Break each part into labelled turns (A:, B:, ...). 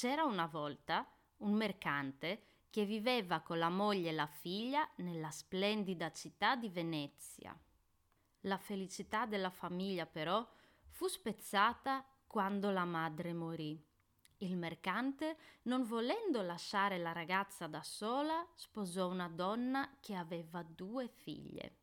A: C'era una volta un mercante che viveva con la moglie e la figlia nella splendida città di Venezia. La felicità della famiglia però fu spezzata quando la madre morì. Il mercante, non volendo lasciare la ragazza da sola, sposò una donna che aveva due figlie.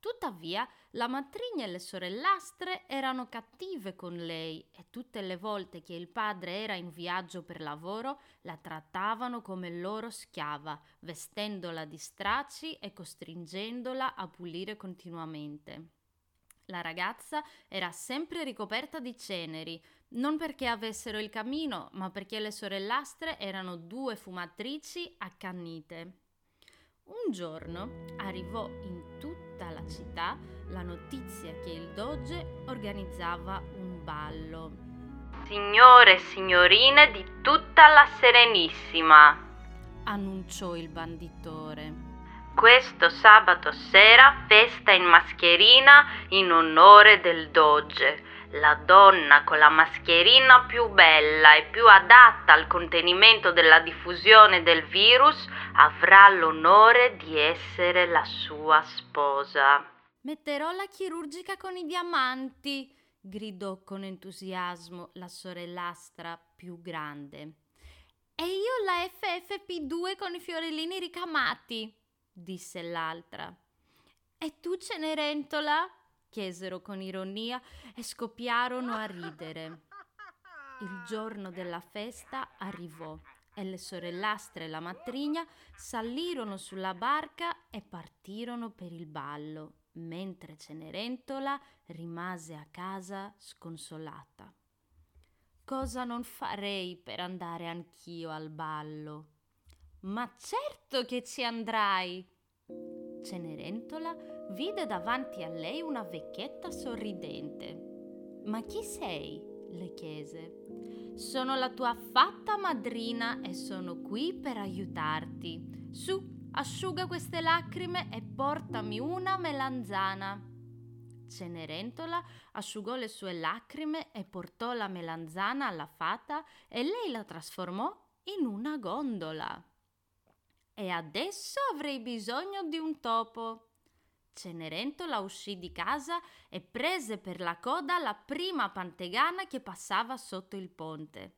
A: Tuttavia, la matrigna e le sorellastre erano cattive con lei e tutte le volte che il padre era in viaggio per lavoro la trattavano come loro schiava, vestendola di stracci e costringendola a pulire continuamente. La ragazza era sempre ricoperta di ceneri, non perché avessero il camino, ma perché le sorellastre erano due fumatrici accannite. Un giorno arrivò in tutta la città la notizia che il doge organizzava un ballo.
B: Signore e signorine di tutta la Serenissima,
A: annunciò il banditore.
B: Questo sabato sera festa in mascherina in onore del doge la donna con la mascherina più bella e più adatta al contenimento della diffusione del virus avrà l'onore di essere la sua sposa.
A: Metterò la chirurgica con i diamanti, gridò con entusiasmo la sorellastra più grande. E io la FFP2 con i fiorellini ricamati, disse l'altra. E tu, Cenerentola? Chiesero con ironia e scoppiarono a ridere. Il giorno della festa arrivò e le sorellastre e la matrigna salirono sulla barca e partirono per il ballo, mentre Cenerentola rimase a casa sconsolata. Cosa non farei per andare anch'io al ballo? Ma certo che ci andrai! Cenerentola vide davanti a lei una vecchietta sorridente. Ma chi sei? le chiese. Sono la tua fatta madrina e sono qui per aiutarti. Su, asciuga queste lacrime e portami una melanzana. Cenerentola asciugò le sue lacrime e portò la melanzana alla fata e lei la trasformò in una gondola. E adesso avrei bisogno di un topo. Cenerentola uscì di casa e prese per la coda la prima pantegana che passava sotto il ponte.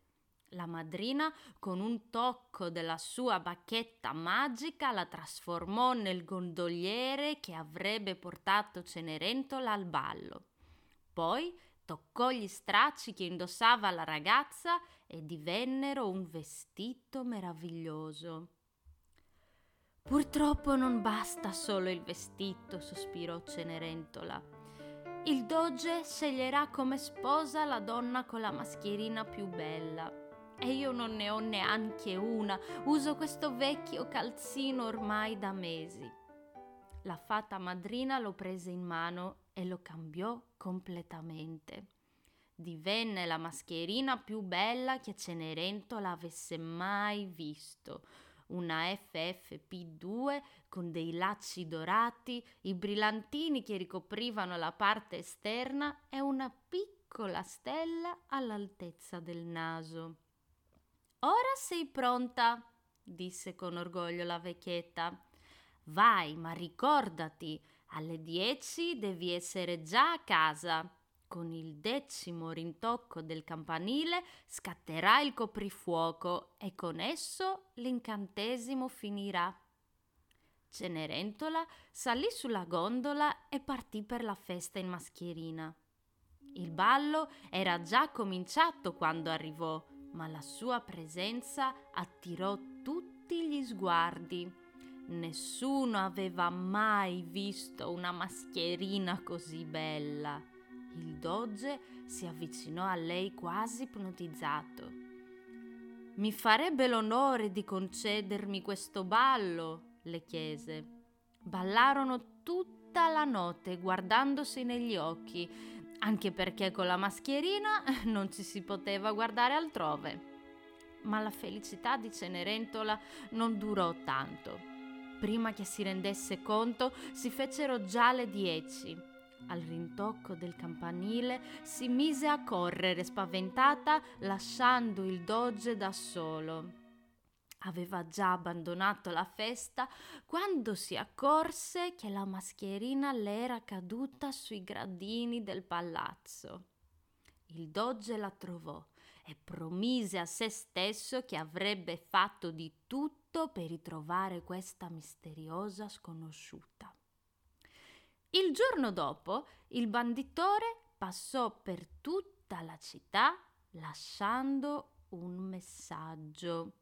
A: La madrina, con un tocco della sua bacchetta magica, la trasformò nel gondoliere che avrebbe portato Cenerentola al ballo. Poi toccò gli stracci che indossava la ragazza e divennero un vestito meraviglioso. Purtroppo non basta solo il vestito, sospirò Cenerentola. Il doge sceglierà come sposa la donna con la mascherina più bella. E io non ne ho neanche una, uso questo vecchio calzino ormai da mesi. La fata madrina lo prese in mano e lo cambiò completamente. Divenne la mascherina più bella che Cenerentola avesse mai visto una FFP2 con dei lacci dorati, i brillantini che ricoprivano la parte esterna e una piccola stella all'altezza del naso. Ora sei pronta, disse con orgoglio la vecchietta. Vai, ma ricordati, alle dieci devi essere già a casa. Con il decimo rintocco del campanile scatterà il coprifuoco e con esso l'incantesimo finirà. Cenerentola salì sulla gondola e partì per la festa in mascherina. Il ballo era già cominciato quando arrivò, ma la sua presenza attirò tutti gli sguardi. Nessuno aveva mai visto una mascherina così bella. Il doge si avvicinò a lei quasi ipnotizzato. Mi farebbe l'onore di concedermi questo ballo? le chiese. Ballarono tutta la notte guardandosi negli occhi, anche perché con la mascherina non ci si poteva guardare altrove. Ma la felicità di Cenerentola non durò tanto. Prima che si rendesse conto, si fecero già le dieci al rintocco del campanile, si mise a correre spaventata, lasciando il doge da solo. Aveva già abbandonato la festa quando si accorse che la mascherina le era caduta sui gradini del palazzo. Il doge la trovò e promise a se stesso che avrebbe fatto di tutto per ritrovare questa misteriosa sconosciuta. Il giorno dopo il banditore passò per tutta la città lasciando un messaggio.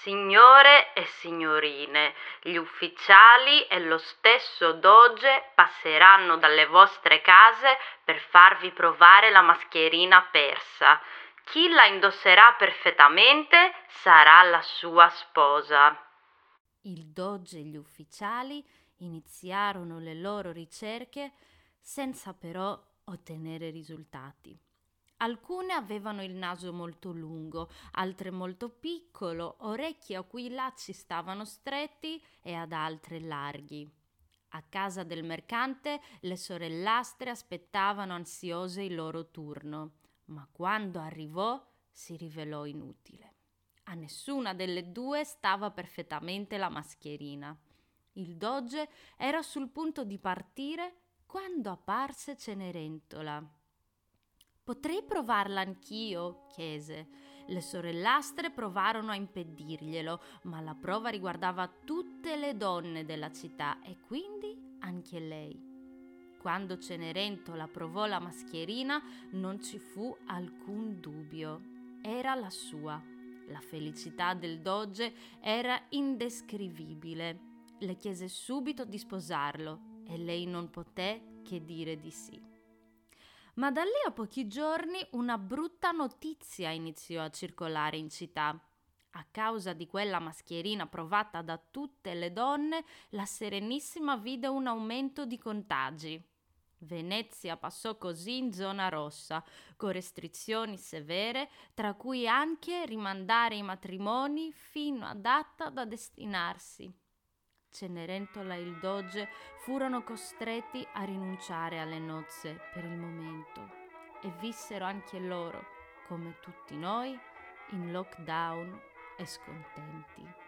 B: Signore e signorine, gli ufficiali e lo stesso doge passeranno dalle vostre case per farvi provare la mascherina persa. Chi la indosserà perfettamente sarà la sua sposa.
A: Il doge e gli ufficiali iniziarono le loro ricerche senza però ottenere risultati. Alcune avevano il naso molto lungo, altre molto piccolo, orecchie a cui i lacci stavano stretti e ad altre larghi. A casa del mercante le sorellastre aspettavano ansiose il loro turno, ma quando arrivò si rivelò inutile. A nessuna delle due stava perfettamente la mascherina. Il doge era sul punto di partire quando apparse Cenerentola. Potrei provarla anch'io? chiese. Le sorellastre provarono a impedirglielo, ma la prova riguardava tutte le donne della città e quindi anche lei. Quando Cenerentola provò la mascherina non ci fu alcun dubbio. Era la sua. La felicità del doge era indescrivibile le chiese subito di sposarlo e lei non poté che dire di sì. Ma da lì a pochi giorni una brutta notizia iniziò a circolare in città. A causa di quella mascherina provata da tutte le donne, la Serenissima vide un aumento di contagi. Venezia passò così in zona rossa, con restrizioni severe, tra cui anche rimandare i matrimoni fino a data da destinarsi. Cenerentola e il doge furono costretti a rinunciare alle nozze per il momento e vissero anche loro, come tutti noi, in lockdown e scontenti.